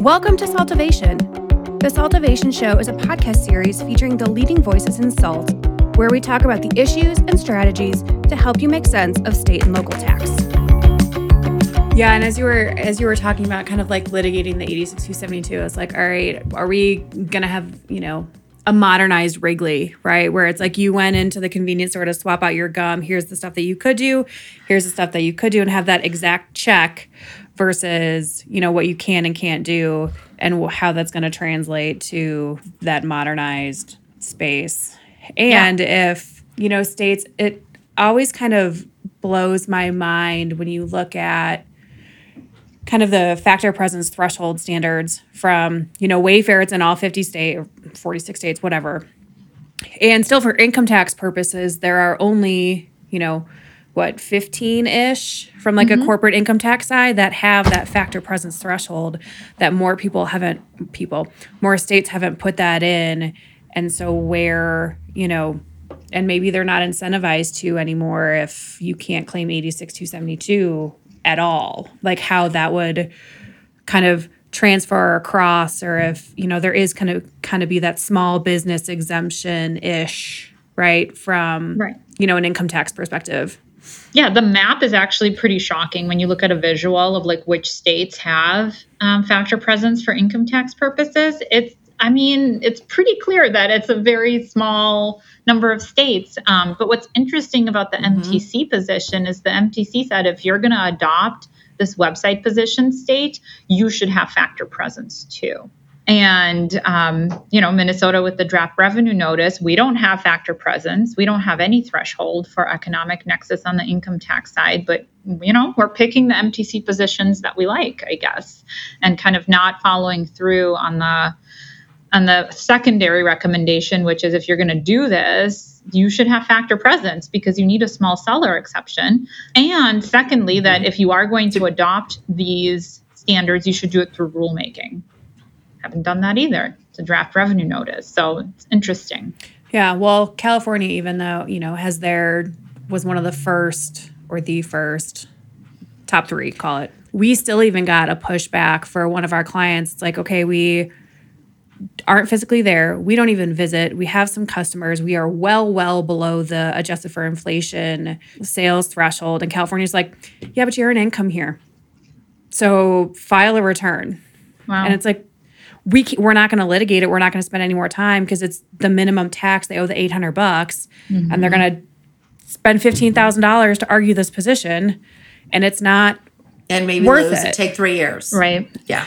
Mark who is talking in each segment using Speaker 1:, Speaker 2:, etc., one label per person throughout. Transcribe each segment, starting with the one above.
Speaker 1: Welcome to SALTovation. The SALTovation Show is a podcast series featuring the leading voices in salt, where we talk about the issues and strategies to help you make sense of state and local tax.
Speaker 2: Yeah, and as you were as you were talking about kind of like litigating the 86272, I was like, all right, are we gonna have, you know, a modernized Wrigley, right? Where it's like you went into the convenience store to swap out your gum. Here's the stuff that you could do. Here's the stuff that you could do, and have that exact check versus you know what you can and can't do, and how that's going to translate to that modernized space. And yeah. if you know states, it always kind of blows my mind when you look at kind of the factor presence threshold standards from, you know, Wayfair, it's in all 50 states, 46 states, whatever. And still for income tax purposes, there are only, you know, what 15 ish from like mm-hmm. a corporate income tax side that have that factor presence threshold that more people haven't people more states haven't put that in and so where you know and maybe they're not incentivized to anymore if you can't claim 86 272 at all like how that would kind of transfer across or if you know there is kind of kind of be that small business exemption ish right from right. you know an income tax perspective
Speaker 3: yeah the map is actually pretty shocking when you look at a visual of like which states have um, factor presence for income tax purposes it's i mean it's pretty clear that it's a very small number of states. Um, but what's interesting about the mm-hmm. MTC position is the MTC said if you're going to adopt this website position state, you should have factor presence too. And, um, you know, Minnesota with the draft revenue notice, we don't have factor presence. We don't have any threshold for economic nexus on the income tax side. But, you know, we're picking the MTC positions that we like, I guess, and kind of not following through on the and the secondary recommendation, which is if you're going to do this, you should have factor presence because you need a small seller exception. And secondly, that if you are going to adopt these standards, you should do it through rulemaking. Haven't done that either. It's a draft revenue notice. So it's interesting.
Speaker 2: Yeah. Well, California, even though, you know, has their, was one of the first or the first top three, call it. We still even got a pushback for one of our clients. It's like, okay, we, aren't physically there. We don't even visit. We have some customers. We are well, well below the adjusted for inflation sales threshold. And California's like, yeah, but you earn income here. So file a return. Wow. And it's like, we we're not going to litigate it. We're not going to spend any more time because it's the minimum tax. They owe the 800 bucks mm-hmm. and they're going to spend $15,000 to argue this position. And it's not
Speaker 4: and maybe
Speaker 2: worth
Speaker 4: lose
Speaker 2: it.
Speaker 4: take three years.
Speaker 3: Right.
Speaker 4: Yeah.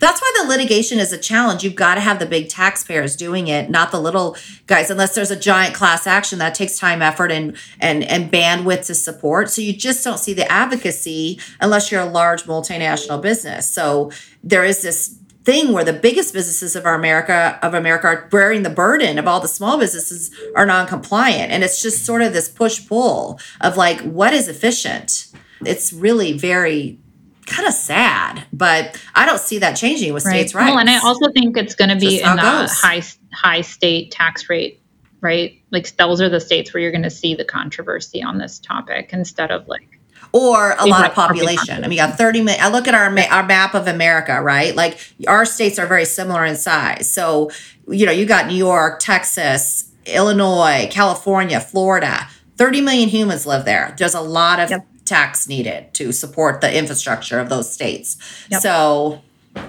Speaker 4: That's why the litigation is a challenge. You've got to have the big taxpayers doing it, not the little guys, unless there's a giant class action that takes time, effort, and and and bandwidth to support. So you just don't see the advocacy unless you're a large multinational business. So there is this thing where the biggest businesses of our America of America are bearing the burden of all the small businesses are non-compliant. And it's just sort of this push-pull of like what is efficient. It's really very kind of sad, but I don't see that changing with right. states' rights.
Speaker 3: Well, and I also think it's going to be in the high high state tax rate, right? Like those are the states where you're going to see the controversy on this topic instead of like
Speaker 4: or a lot of population. I mean, you got 30 million. I look at our, ma- our map of America, right? Like our states are very similar in size. So, you know, you got New York, Texas, Illinois, California, Florida. 30 million humans live there. There's a lot of yep tax needed to support the infrastructure of those states. Yep. So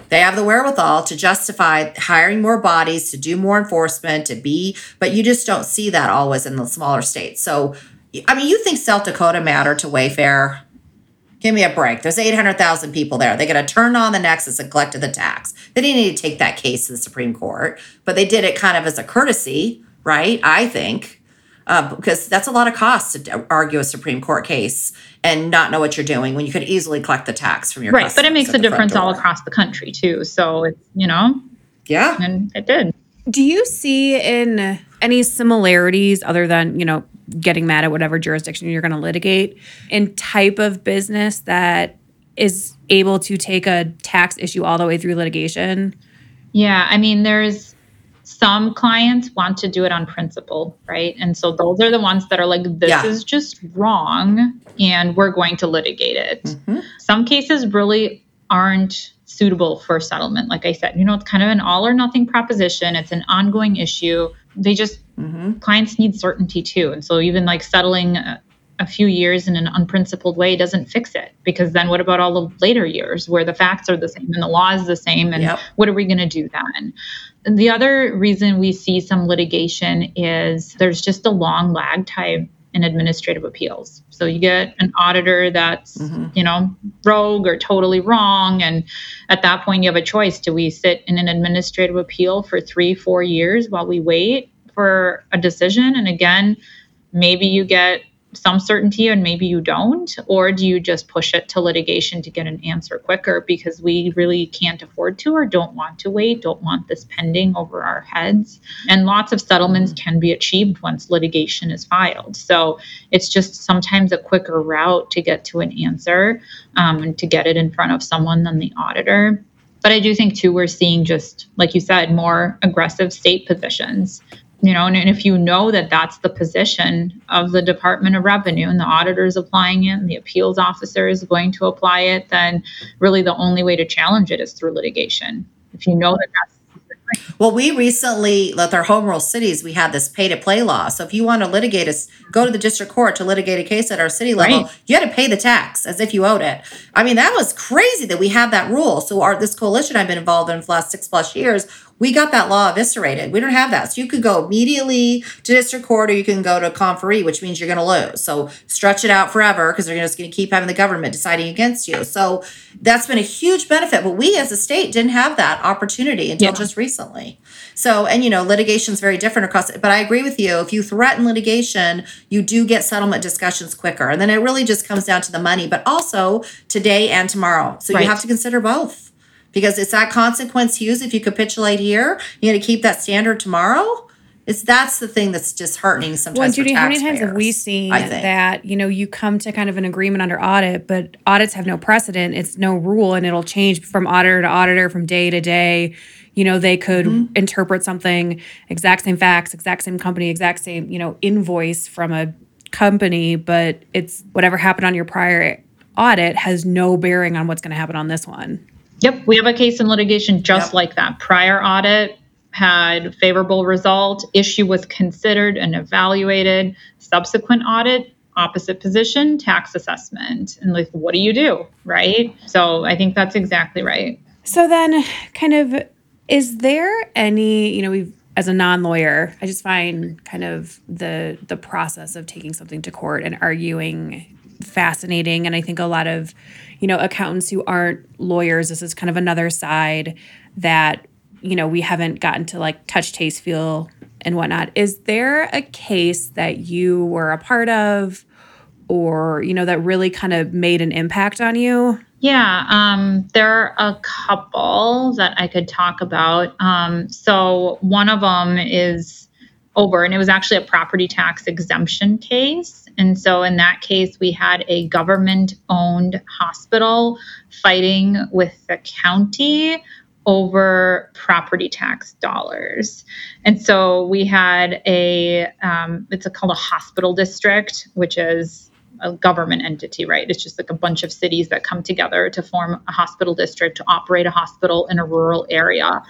Speaker 4: they have the wherewithal to justify hiring more bodies to do more enforcement to be but you just don't see that always in the smaller states so i mean you think south dakota mattered to wayfair? Give me a break. There's 800000 people there. They got to turn on the nexus and collected the tax. They didn't need to take that case to the supreme court but they did it kind of as a courtesy right? I think. Uh, because that's a lot of cost to argue a Supreme Court case and not know what you're doing when you could easily collect the tax from your
Speaker 3: right. But it makes a difference all across the country too. So it's you know,
Speaker 4: yeah,
Speaker 3: and it did.
Speaker 2: Do you see in any similarities other than you know getting mad at whatever jurisdiction you're going to litigate in type of business that is able to take a tax issue all the way through litigation?
Speaker 3: Yeah, I mean, there's some clients want to do it on principle, right? And so those are the ones that are like, this yeah. is just wrong and we're going to litigate it. Mm-hmm. Some cases really aren't suitable for settlement. Like I said, you know, it's kind of an all or nothing proposition. It's an ongoing issue. They just mm-hmm. clients need certainty too, and so even like settling. A, a few years in an unprincipled way doesn't fix it because then what about all the later years where the facts are the same and the law is the same and yep. what are we going to do then the other reason we see some litigation is there's just a long lag time in administrative appeals. So you get an auditor that's, mm-hmm. you know, rogue or totally wrong. And at that point, you have a choice. Do we sit in an administrative appeal for three, four years while we wait for a decision? And again, maybe you get some certainty and maybe you don't? Or do you just push it to litigation to get an answer quicker because we really can't afford to or don't want to wait, don't want this pending over our heads? And lots of settlements can be achieved once litigation is filed. So it's just sometimes a quicker route to get to an answer um, and to get it in front of someone than the auditor. But I do think, too, we're seeing just, like you said, more aggressive state positions you know and, and, if you know that that's the position of the department of revenue and the auditor is applying it and the appeals officer is going to apply it then really the only way to challenge it is through litigation if you know that that's
Speaker 4: well, we recently, with our home rule cities, we had this pay to play law. So if you want to litigate us, go to the district court to litigate a case at our city level, right. you had to pay the tax as if you owed it. I mean, that was crazy that we had that rule. So our this coalition I've been involved in for the last six plus years, we got that law eviscerated. We don't have that. So you could go immediately to district court or you can go to conferee, which means you're going to lose. So stretch it out forever because they're just going to keep having the government deciding against you. So that's been a huge benefit. But we as a state didn't have that opportunity until yeah. just recently. So, and you know, litigation is very different across, but I agree with you. If you threaten litigation, you do get settlement discussions quicker. And then it really just comes down to the money, but also today and tomorrow. So right. you have to consider both because it's that consequence huge if you capitulate here you're going to keep that standard tomorrow. It's that's the thing that's disheartening sometimes well
Speaker 2: judy how many times have we seen that you know you come to kind of an agreement under audit but audits have no precedent it's no rule and it'll change from auditor to auditor from day to day. You know they could mm-hmm. interpret something exact same facts exact same company exact same you know invoice from a company but it's whatever happened on your prior audit has no bearing on what's going to happen on this one
Speaker 3: Yep, we have a case in litigation just yep. like that. Prior audit had favorable result, issue was considered and evaluated. Subsequent audit, opposite position, tax assessment. And like what do you do, right? So I think that's exactly right.
Speaker 2: So then kind of is there any, you know, we've as a non-lawyer, I just find kind of the the process of taking something to court and arguing fascinating and I think a lot of you know, accountants who aren't lawyers, this is kind of another side that, you know, we haven't gotten to like touch, taste, feel, and whatnot. Is there a case that you were a part of or, you know, that really kind of made an impact on you?
Speaker 3: Yeah, um, there are a couple that I could talk about. Um, so one of them is over, and it was actually a property tax exemption case. And so in that case, we had a government owned hospital fighting with the county over property tax dollars. And so we had a, um, it's a, called a hospital district, which is a government entity, right? It's just like a bunch of cities that come together to form a hospital district to operate a hospital in a rural area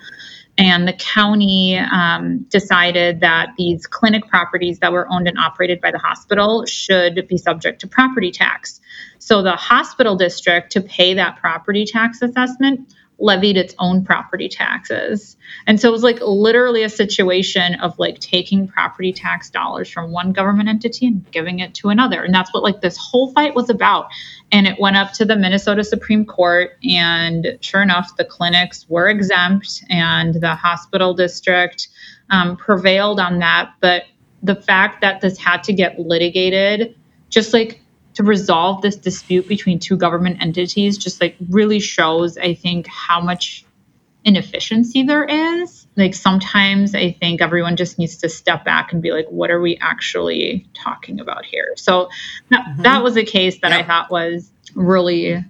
Speaker 3: and the county um, decided that these clinic properties that were owned and operated by the hospital should be subject to property tax. So the hospital district, to pay that property tax assessment, levied its own property taxes. And so it was like literally a situation of like taking property tax dollars from one government entity and giving it to another. And that's what like this whole fight was about. And it went up to the Minnesota Supreme Court. And sure enough, the clinics were exempt and the hospital district um, prevailed on that. But the fact that this had to get litigated, just like to resolve this dispute between two government entities just like really shows i think how much inefficiency there is like sometimes i think everyone just needs to step back and be like what are we actually talking about here so that, mm-hmm. that was a case that yep. i thought was really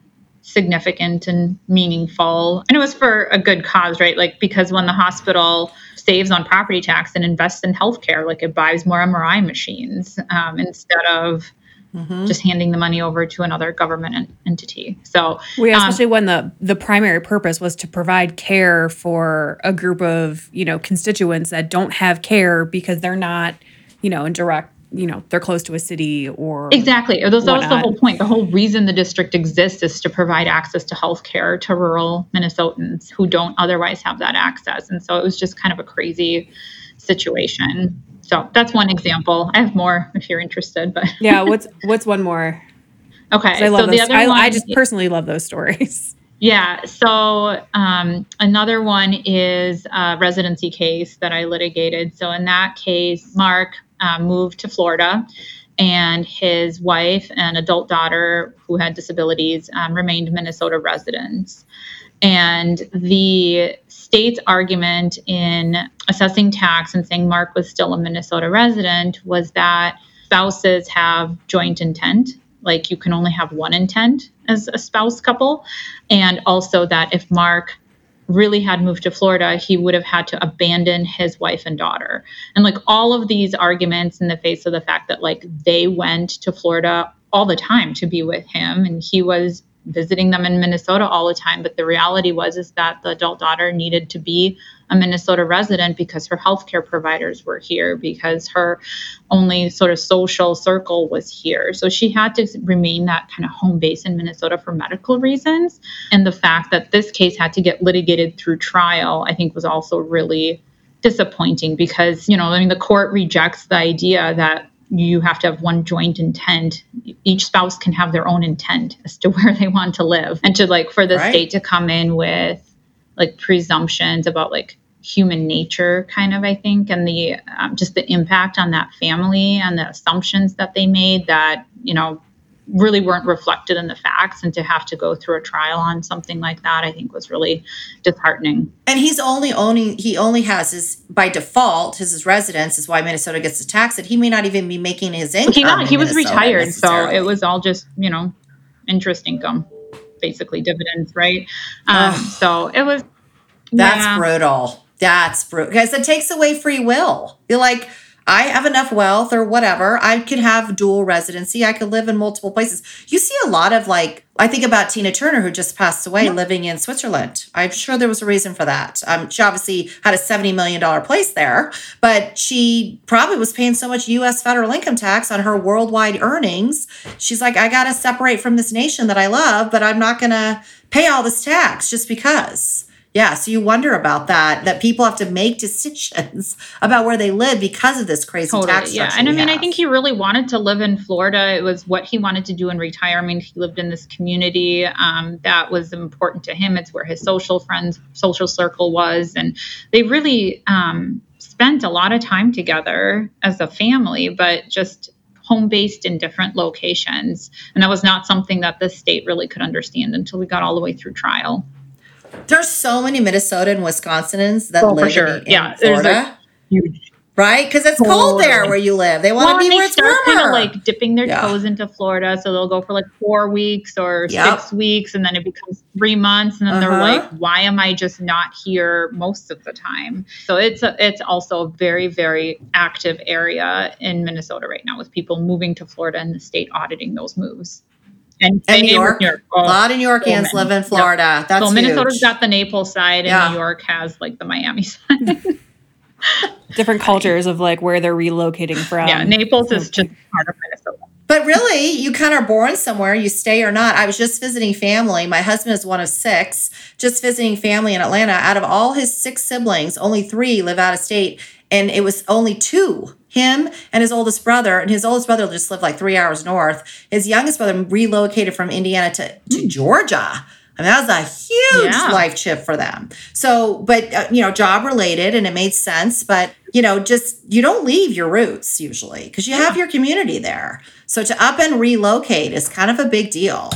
Speaker 3: significant and meaningful and it was for a good cause right like because when the hospital saves on property tax and invests in healthcare like it buys more mri machines um, instead of mm-hmm. just handing the money over to another government entity. So,
Speaker 2: we um, especially um, when the the primary purpose was to provide care for a group of you know constituents that don't have care because they're not you know in direct you know they're close to a city or
Speaker 3: exactly. That was the whole point. The whole reason the district exists is to provide access to health care to rural minnesotans who don't otherwise have that access. And so it was just kind of a crazy situation so that's one example i have more if you're interested but
Speaker 2: yeah what's what's one more
Speaker 3: okay
Speaker 2: I love so those, the other I, one, I just personally love those stories
Speaker 3: yeah. So um, another one is a residency case that I litigated. So in that case, Mark um, moved to Florida, and his wife and adult daughter, who had disabilities, um, remained Minnesota residents. And the state's argument in assessing tax and saying Mark was still a Minnesota resident was that spouses have joint intent, like you can only have one intent as a spouse couple, and also that if Mark really had moved to Florida, he would have had to abandon his wife and daughter. And like all of these arguments in the face of the fact that like they went to Florida all the time to be with him and he was visiting them in Minnesota all the time. But the reality was is that the adult daughter needed to be a Minnesota resident because her healthcare providers were here, because her only sort of social circle was here. So she had to remain that kind of home base in Minnesota for medical reasons. And the fact that this case had to get litigated through trial, I think was also really disappointing because, you know, I mean, the court rejects the idea that you have to have one joint intent. Each spouse can have their own intent as to where they want to live. And to like for the right. state to come in with like presumptions about like human nature kind of i think and the um, just the impact on that family and the assumptions that they made that you know really weren't reflected in the facts and to have to go through a trial on something like that i think was really disheartening.
Speaker 4: And he's only owning he only has his by default his, his residence is why minnesota gets to tax it he may not even be making his income he, not,
Speaker 3: he was retired so it was all just you know interest income basically dividends right? Um, so it was
Speaker 4: that's yeah. brutal. That's brutal because it takes away free will. You're like, I have enough wealth or whatever. I could have dual residency. I could live in multiple places. You see a lot of like, I think about Tina Turner, who just passed away yeah. living in Switzerland. I'm sure there was a reason for that. Um, she obviously had a $70 million place there, but she probably was paying so much US federal income tax on her worldwide earnings. She's like, I got to separate from this nation that I love, but I'm not going to pay all this tax just because. Yeah, so you wonder about that, that people have to make decisions about where they live because of this crazy totally, tax
Speaker 3: structure. Yeah, and I mean, have. I think he really wanted to live in Florida. It was what he wanted to do in retirement. He lived in this community um, that was important to him. It's where his social friends, social circle was, and they really um, spent a lot of time together as a family, but just home based in different locations. And that was not something that the state really could understand until we got all the way through trial.
Speaker 4: There's so many Minnesota and Wisconsinans that oh, live sure. in, yeah, Florida. huge right? Because it's cold there where you live. They want well, to be where it's warmer. Kind of
Speaker 3: like dipping their yeah. toes into Florida, so they'll go for like four weeks or yep. six weeks, and then it becomes three months, and then uh-huh. they're like, "Why am I just not here most of the time?" So it's a, it's also a very very active area in Minnesota right now with people moving to Florida and the state auditing those moves.
Speaker 4: And, and New York. New York. Oh, a lot of New Yorkians live in Florida. Yep. That's
Speaker 3: so Minnesota's huge. got the Naples side, and yeah. New York has like the Miami side.
Speaker 2: Different cultures of like where they're relocating from.
Speaker 3: Yeah, Naples is just part of Minnesota.
Speaker 4: But really, you kind of are born somewhere, you stay or not. I was just visiting family. My husband is one of six, just visiting family in Atlanta. Out of all his six siblings, only three live out of state. And it was only two him and his oldest brother, and his oldest brother just lived like three hours north. His youngest brother relocated from Indiana to, to mm. Georgia. I mean, that was a huge yeah. life shift for them. So, but, uh, you know, job related and it made sense. But, you know, just you don't leave your roots usually because you yeah. have your community there. So to up and relocate is kind of a big deal.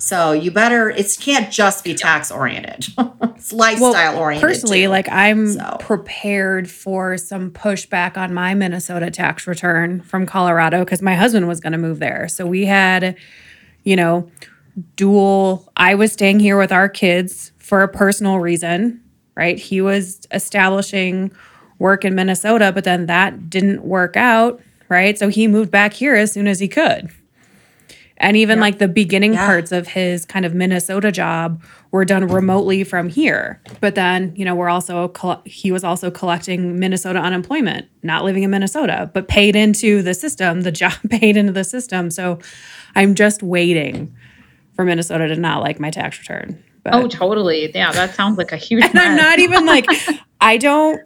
Speaker 4: So you better it can't just be tax oriented. it's lifestyle well, oriented.
Speaker 2: Personally, too. like I'm so. prepared for some pushback on my Minnesota tax return from Colorado because my husband was going to move there. So we had, you know, dual I was staying here with our kids for a personal reason, right? He was establishing work in Minnesota, but then that didn't work out, right? So he moved back here as soon as he could. And even yeah. like the beginning yeah. parts of his kind of Minnesota job were done remotely from here. But then, you know, we're also, he was also collecting Minnesota unemployment, not living in Minnesota, but paid into the system, the job paid into the system. So I'm just waiting for Minnesota to not like my tax return.
Speaker 3: But, oh, totally. Yeah, that sounds like a huge.
Speaker 2: and I'm not even like, I don't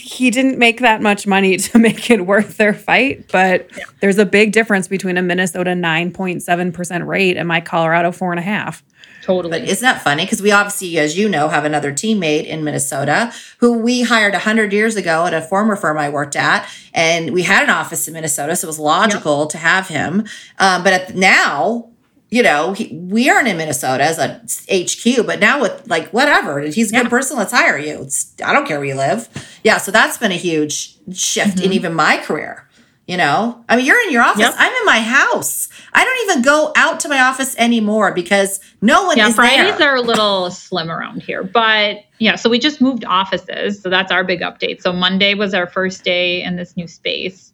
Speaker 2: he didn't make that much money to make it worth their fight, but yeah. there's a big difference between a Minnesota 9.7% rate and my Colorado four and a half.
Speaker 3: Totally.
Speaker 4: But isn't that funny? Because we obviously, as you know, have another teammate in Minnesota who we hired 100 years ago at a former firm I worked at. And we had an office in Minnesota, so it was logical yep. to have him. Um, but at, now, you know, he, we aren't in Minnesota as a HQ, but now with like whatever, he's a yeah. good person. Let's hire you. It's, I don't care where you live. Yeah, so that's been a huge shift mm-hmm. in even my career. You know, I mean, you're in your office. Yep. I'm in my house. I don't even go out to my office anymore because no one
Speaker 3: yeah,
Speaker 4: is
Speaker 3: Fridays
Speaker 4: there.
Speaker 3: are a little slim around here, but yeah. So we just moved offices, so that's our big update. So Monday was our first day in this new space.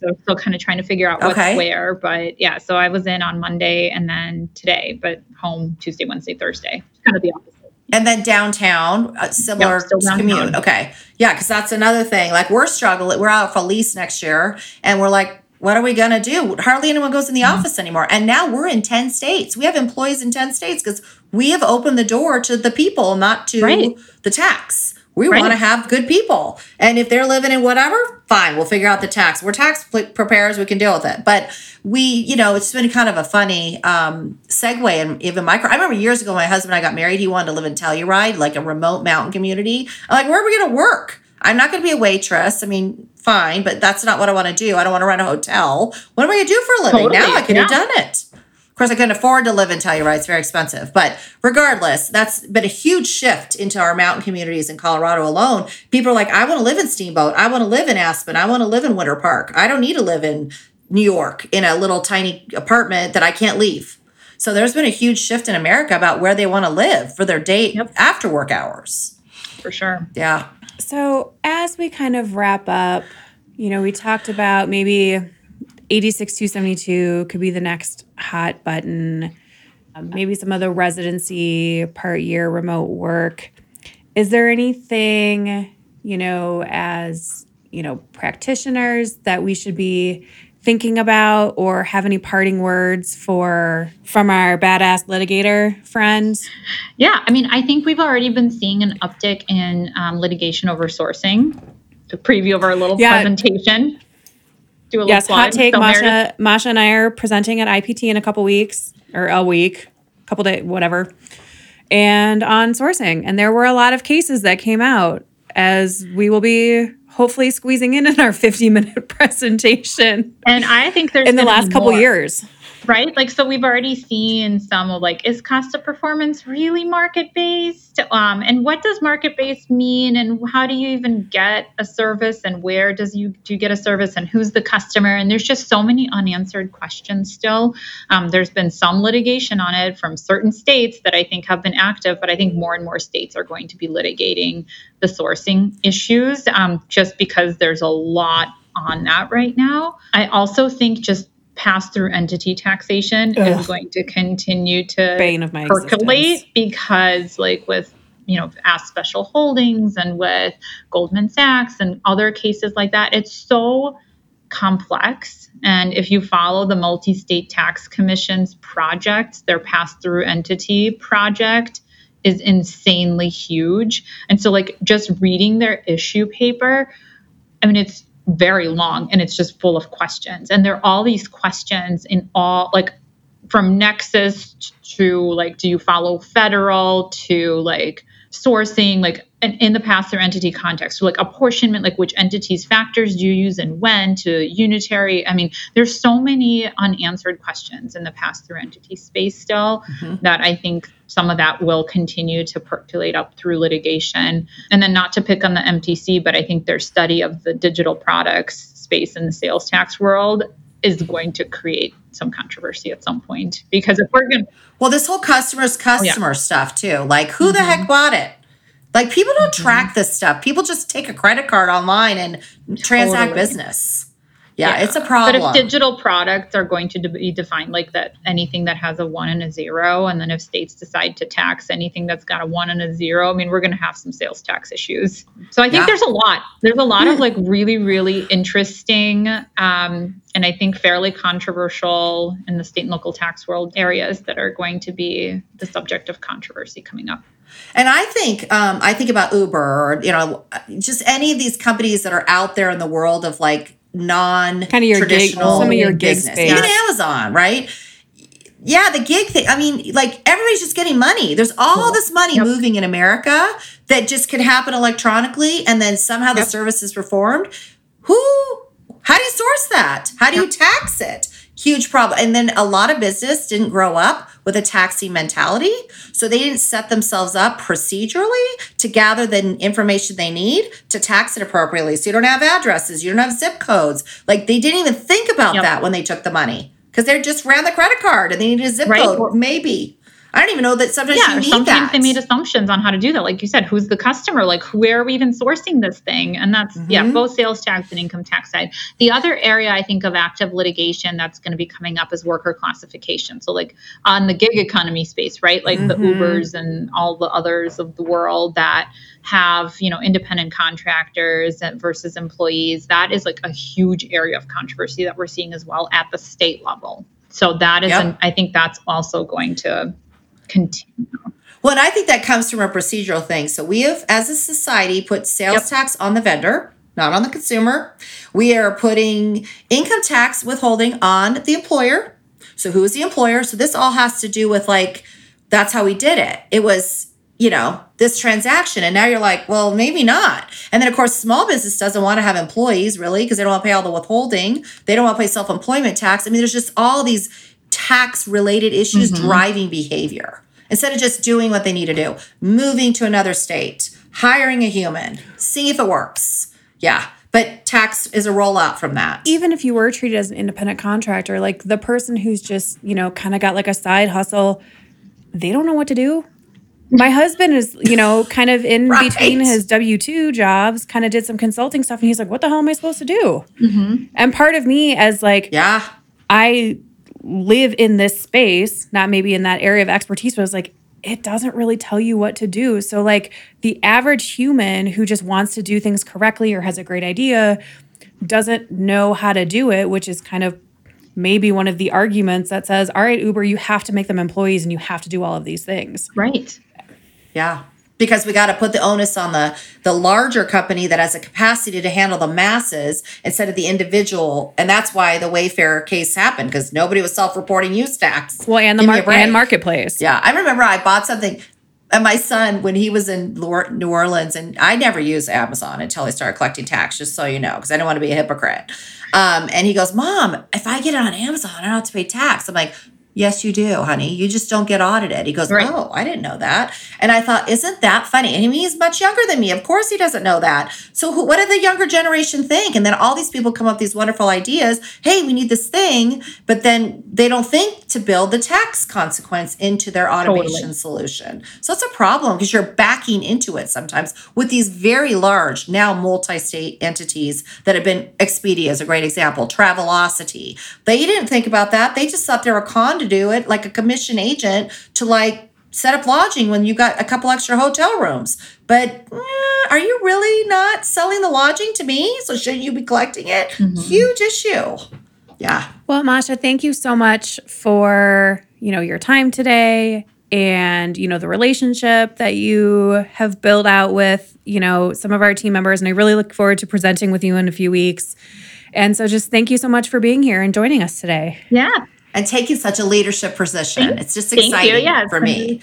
Speaker 3: So still kind of trying to figure out what's okay. where. But yeah, so I was in on Monday and then today, but home Tuesday, Wednesday, Thursday. Kind of the opposite.
Speaker 4: And then downtown, uh, similar yep, commute. Okay. Yeah, because that's another thing. Like we're struggling. We're out for lease next year, and we're like, what are we going to do? Hardly anyone goes in the mm-hmm. office anymore. And now we're in 10 states. We have employees in 10 states because we have opened the door to the people, not to right. the tax. We right. want to have good people. And if they're living in whatever, fine, we'll figure out the tax. We're tax preparers, we can deal with it. But we, you know, it's been kind of a funny um, segue and even micro. I remember years ago, my husband and I got married. He wanted to live in Telluride, like a remote mountain community. I'm like, where are we going to work? I'm not going to be a waitress. I mean, fine, but that's not what I want to do. I don't want to run a hotel. What am I going to do for a living? Totally. Now I could yeah. have done it course, I couldn't afford to live in Telluride. It's very expensive. But regardless, that's been a huge shift into our mountain communities in Colorado alone. People are like, I want to live in Steamboat. I want to live in Aspen. I want to live in Winter Park. I don't need to live in New York in a little tiny apartment that I can't leave. So there's been a huge shift in America about where they want to live for their day yep. after work hours.
Speaker 3: For sure.
Speaker 4: Yeah.
Speaker 2: So as we kind of wrap up, you know, we talked about maybe 86272 could be the next hot button. Um, maybe some of the residency part year remote work. Is there anything, you know, as, you know, practitioners that we should be thinking about or have any parting words for from our badass litigator friends?
Speaker 3: Yeah, I mean, I think we've already been seeing an uptick in um, litigation over sourcing. A preview of our little yeah. presentation
Speaker 2: do a little yes, hot take. Masha, Masha and I are presenting at IPT in a couple weeks or a week, couple days, whatever, and on sourcing. And there were a lot of cases that came out as we will be hopefully squeezing in in our 50 minute presentation.
Speaker 3: And I think there's
Speaker 2: in the last couple years
Speaker 3: right? Like, so we've already seen some of like, is cost of performance really market based? Um, and what does market based mean? And how do you even get a service? And where does you do you get a service? And who's the customer? And there's just so many unanswered questions still. Um, there's been some litigation on it from certain states that I think have been active, but I think more and more states are going to be litigating the sourcing issues um, just because there's a lot on that right now. I also think just pass through entity taxation Ugh. is going to continue to
Speaker 2: Bane of my
Speaker 3: percolate
Speaker 2: existence.
Speaker 3: because like with you know YAM special holdings and with goldman sachs and other cases like that it's so complex and if you follow the multi-state tax commission's project their pass-through entity project is insanely huge and so like just reading their issue paper i mean it's very long and it's just full of questions. And there are all these questions in all like from Nexus to like, do you follow federal to like sourcing, like in the pass through entity context, so like apportionment, like which entities factors do you use and when to unitary. I mean, there's so many unanswered questions in the pass through entity space still mm-hmm. that I think some of that will continue to percolate up through litigation. And then not to pick on the MTC, but I think their study of the digital products space in the sales tax world is going to create some controversy at some point because if we're going to
Speaker 4: well this whole customer's customer oh, yeah. stuff too like who mm-hmm. the heck bought it like people don't mm-hmm. track this stuff people just take a credit card online and transact totally. business Yeah,
Speaker 3: Yeah.
Speaker 4: it's a problem.
Speaker 3: But if digital products are going to de- be defined like that, anything that has a one and a zero, and then if states decide to tax anything that's got a one and a zero, I mean, we're going to have some sales tax issues. So I think
Speaker 4: Yeah.
Speaker 3: there's a lot. There's a lot of like really, really interesting, um, and I think fairly controversial in the state and local tax world areas that are going to be the subject of controversy coming up.
Speaker 4: And I think um, I think about Uber or you know just any of these companies that are out there in the world of like non
Speaker 2: Kind of your gig-
Speaker 4: traditional
Speaker 2: some of your gig
Speaker 4: business,
Speaker 2: space.
Speaker 4: even Amazon, right? Yeah, the gig thing. I mean, like everybody's just getting money. There's all this money
Speaker 3: Yep.
Speaker 4: moving in America that just could happen electronically, and then somehow the
Speaker 3: Yep.
Speaker 4: service is performed. Who? How do you source that? How do you tax it? Huge problem. And then a lot of business didn't grow up with a taxing mentality. So they didn't set themselves up procedurally to gather the information they need to tax it appropriately. So you don't have addresses, you don't have zip codes. Like they didn't even think about
Speaker 3: Yep.
Speaker 4: that when they took the money because they just ran the credit card and they needed a zip
Speaker 3: Right.
Speaker 4: code. Maybe. I don't even know that sometimes
Speaker 3: yeah,
Speaker 4: you need
Speaker 3: sometimes
Speaker 4: that.
Speaker 3: they made assumptions on how to do that. Like you said, who's the customer? Like, where are we even sourcing this thing? And that's, yeah,
Speaker 4: Mhm.
Speaker 3: both sales tax and income tax side. The other area I think of active litigation that's going to be coming up is worker classification. So, like on the gig economy space, right? Like the
Speaker 4: Mhm.
Speaker 3: Ubers and all the others of the world that have, you know, independent contractors versus employees. That is like a huge area of controversy that we're seeing as well at the state level. So, that is,
Speaker 4: Yep.
Speaker 3: an, I think that's also going to continue.
Speaker 4: Well, and I think that comes from a procedural thing. So we have, as a society, put sales
Speaker 3: Yep.
Speaker 4: tax on the vendor, not on the consumer. We are putting income tax withholding on the employer. So who is the employer? So this all has to do with like, that's how we did it. It was, you know, this transaction. And now you're like, well, maybe not. And then, of course, small business doesn't want to have employees really because they don't want to pay all the withholding. They don't want to pay self employment tax. I mean, there's just all these tax related issues mm-hmm. driving behavior instead of just doing what they need to do, moving to another state, hiring a human, see if it works. Yeah. But tax is a rollout from that.
Speaker 2: even if you were treated as an independent contractor, like the person who's just, you know, kind of got like a side hustle, they don't know what to do. My husband is, you know, kind of in
Speaker 4: Right.
Speaker 2: between his W 2 jobs, kind of did some consulting stuff. And he's like, what the hell am I supposed to do? Mm-hmm. And part of me, as like,
Speaker 4: Yeah.
Speaker 2: I live in this space, not maybe in that area of expertise, but it's like, it doesn't really tell you what to do. So, like, the average human who just wants to do things correctly or has a great idea doesn't know how to do it, which is kind of maybe one of the arguments that says, all right, Uber, you have to make them employees and you have to do all of these things.
Speaker 3: Right.
Speaker 4: Yeah. Because we got to put the onus on the the larger company that has a capacity to handle the masses instead of the individual, and that's why the Wayfair case happened because nobody was self-reporting use tax.
Speaker 2: Well, and the mar- and marketplace.
Speaker 4: Yeah, I remember I bought something. And my son, when he was in New Orleans, and I never used Amazon until I started collecting tax, just so you know, because I don't want to be a hypocrite. Um, and he goes, Mom, if I get it on Amazon, I don't have to pay tax. I'm like, Yes, you do, honey. You just don't get audited. He goes,
Speaker 3: Right.
Speaker 4: Oh, I didn't know that. And I thought, Isn't that funny? And he's much younger than me. Of course, he doesn't know that. So, who, what did the younger generation think? And then all these people come up with these wonderful ideas. Hey, we need this thing, but then they don't think to build the tax consequence into their automation
Speaker 3: Totally.
Speaker 4: solution. So it's a problem because you're backing into it sometimes with these very large, now multi state entities that have been Expedia is a great example, Travelocity. They didn't think about that. They just thought they were a con to do it, like a commission agent to like set up lodging when you got a couple extra hotel rooms. But eh, are you really not selling the lodging to me? So shouldn't you be collecting it? Huge issue. Yeah.
Speaker 2: Well, Masha, thank you so much for, you know, your time today and, you know, the relationship that you have built out with, you know, some of our team members. And I really look forward to presenting with you in a few weeks. And so just thank you so much for being here and joining us today.
Speaker 3: Yeah.
Speaker 4: And taking such a leadership position.
Speaker 3: Thank-
Speaker 4: it's just exciting for me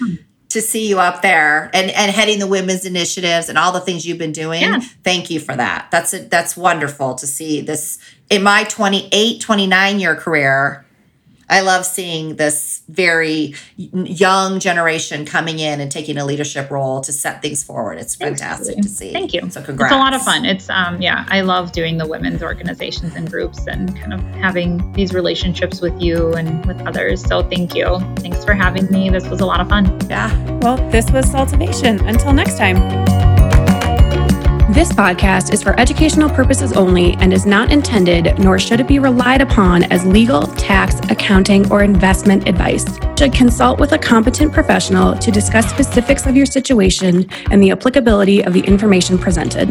Speaker 4: to see you up there and and heading the women's initiatives and all the things you've been doing.
Speaker 3: Yeah.
Speaker 4: Thank you for that. That's a, that's wonderful to see this in my 28 29 year career. I love seeing this very young generation coming in and taking a leadership role to set things forward. It's fantastic
Speaker 3: Julie.
Speaker 4: to see.
Speaker 3: Thank you.
Speaker 4: So congrats.
Speaker 3: It's a lot of fun. It's um yeah, I love doing the women's organizations and groups and kind of having these relationships with you and with others. So thank you. Thanks for having me. This was a lot of fun.
Speaker 4: Yeah.
Speaker 2: Well, this was SALTovation. Until next time. This podcast is for educational purposes only and is not intended, nor should it be relied upon as legal, tax, accounting, or investment advice. Should consult with a competent professional to discuss specifics of your situation and the applicability of the information presented.